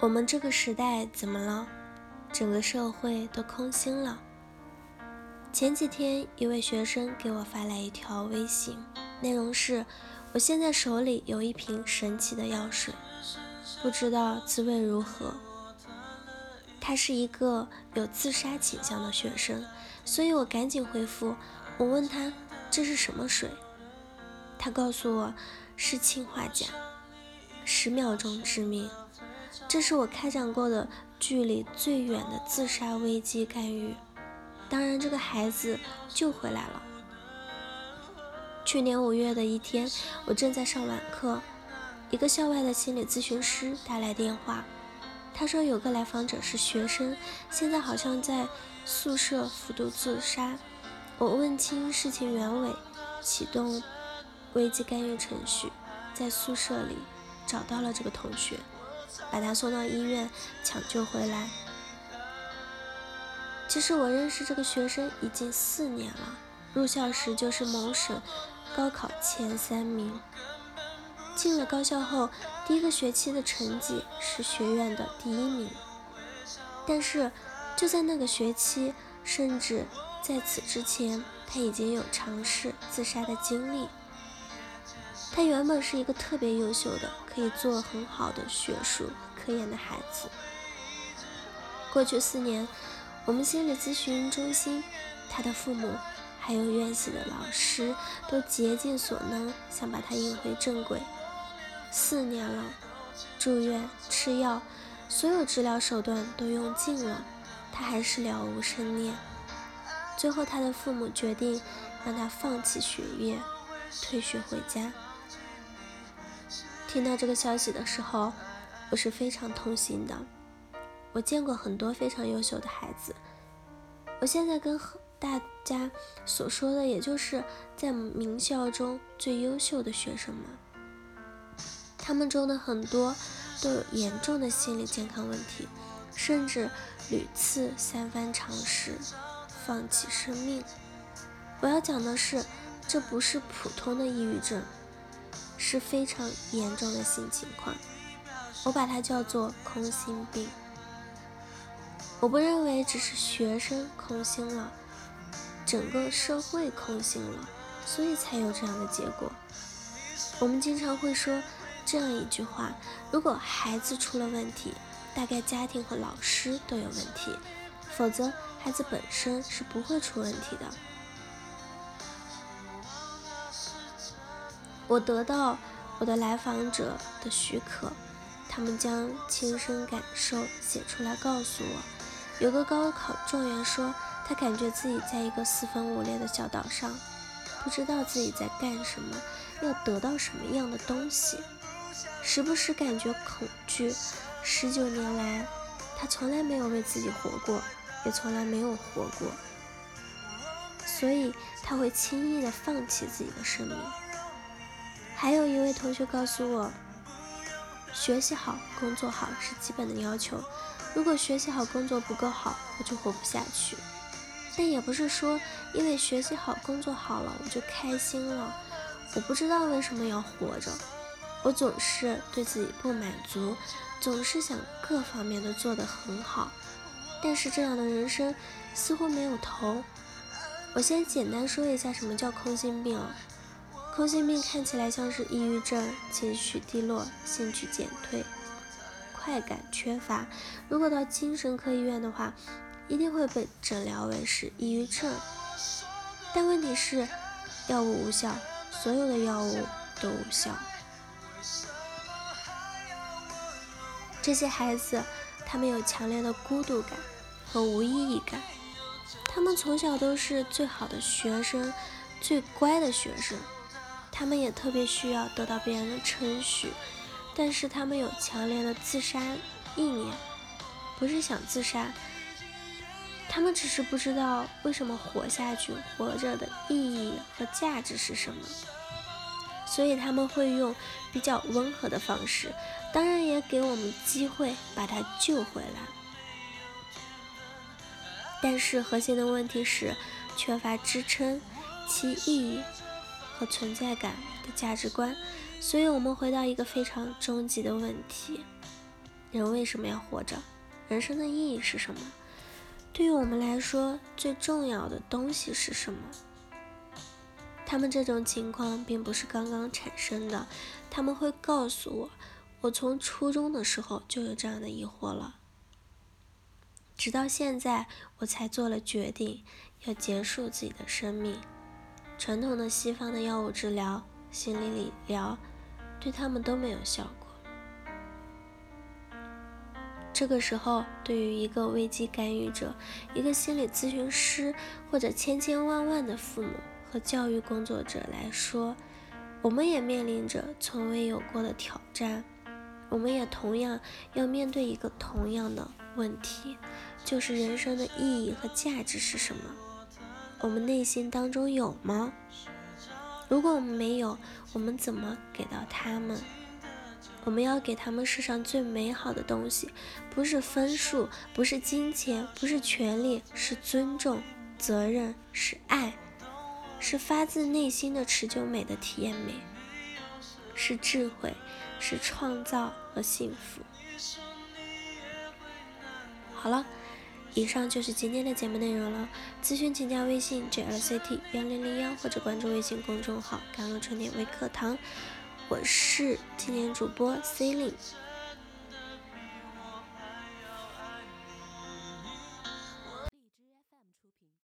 我们这个时代怎么了？整个社会都空心了。前几天，一位学生给我发来一条微信，内容是：我现在手里有一瓶神奇的药水，不知道滋味如何。他是一个有自杀倾向的学生，所以我赶紧回复。我问他这是什么水，他告诉我是氰化钾，十秒钟致命。这是我开展过的距离最远的自杀危机干预。当然，这个孩子救回来了。去年五月的一天，我正在上晚课，一个校外的心理咨询师打来电话，他说有个来访者是学生，现在好像在宿舍服毒自杀。我问清事情原委，启动危机干预程序，在宿舍里找到了这个同学。把他送到医院抢救回来。其实我认识这个学生已经四年了，入校时就是某省高考前三名。进了高校后，第一个学期的成绩是学院的第一名。但是就在那个学期，甚至在此之前，他已经有尝试自杀的经历。他原本是一个特别优秀的，可以做很好的学术科研的孩子。过去四年，我们心理咨询中心、他的父母还有院系的老师都竭尽所能想把他引回正轨。四年了，住院、吃药，所有治疗手段都用尽了，他还是了无生念。最后，他的父母决定让他放弃学业，退学回家。听到这个消息的时候，我是非常痛心的。我见过很多非常优秀的孩子，我现在跟大家所说的，也就是在名校中最优秀的学生们。他们中的很多都有严重的心理健康问题，甚至屡次三番尝试放弃生命。我要讲的是，这不是普通的抑郁症。是非常严重的性情况，我把它叫做空心病。我不认为只是学生空心了，整个社会空心了，所以才有这样的结果。我们经常会说这样一句话：如果孩子出了问题，大概家庭和老师都有问题，否则孩子本身是不会出问题的。我得到我的来访者的许可，他们将亲身感受写出来告诉我。有个高考状元说，他感觉自己在一个四分五裂的小岛上，不知道自己在干什么，要得到什么样的东西，时不时感觉恐惧。十九年来，他从来没有为自己活过，也从来没有活过，所以他会轻易的放弃自己的生命。还有一位同学告诉我，学习好、工作好是基本的要求。如果学习好、工作不够好，我就活不下去。但也不是说因为学习好、工作好了，我就开心了。我不知道为什么要活着，我总是对自己不满足，总是想各方面都做得很好。但是这样的人生似乎没有头。我先简单说一下什么叫空心病。空心病看起来像是抑郁症，情绪低落，兴趣减退，快感缺乏。如果到精神科医院的话，一定会被诊疗为是抑郁症。但问题是，药物无效，所有的药物都无效。这些孩子，他们有强烈的孤独感和无意义感。他们从小都是最好的学生，最乖的学生。他们也特别需要得到别人的称许，但是他们有强烈的自杀意念，不是想自杀，他们只是不知道为什么活下去，活着的意义和价值是什么，所以他们会用比较温和的方式，当然也给我们机会把他救回来，但是核心的问题是缺乏支撑，其意义。和存在感的价值观，所以我们回到一个非常终极的问题：人为什么要活着？人生的意义是什么？对于我们来说，最重要的东西是什么？他们这种情况并不是刚刚产生的，他们会告诉我，我从初中的时候就有这样的疑惑了，直到现在我才做了决定，要结束自己的生命。传统的西方的药物治疗、心理理疗，对他们都没有效果。这个时候，对于一个危机干预者、一个心理咨询师或者千千万万的父母和教育工作者来说，我们也面临着从未有过的挑战。我们也同样要面对一个同样的问题，就是人生的意义和价值是什么？我们内心当中有吗？如果我们没有，我们怎么给到他们？我们要给他们世上最美好的东西，不是分数，不是金钱，不是权利，是尊重、责任，是爱，是发自内心的持久美的体验美，是智慧，是创造和幸福。好了，以上就是今天的节目内容了。咨询请加微信 jlct 幺零零幺，或者关注微信公众号“甘露春天微课堂”。我是今年主播 C 令。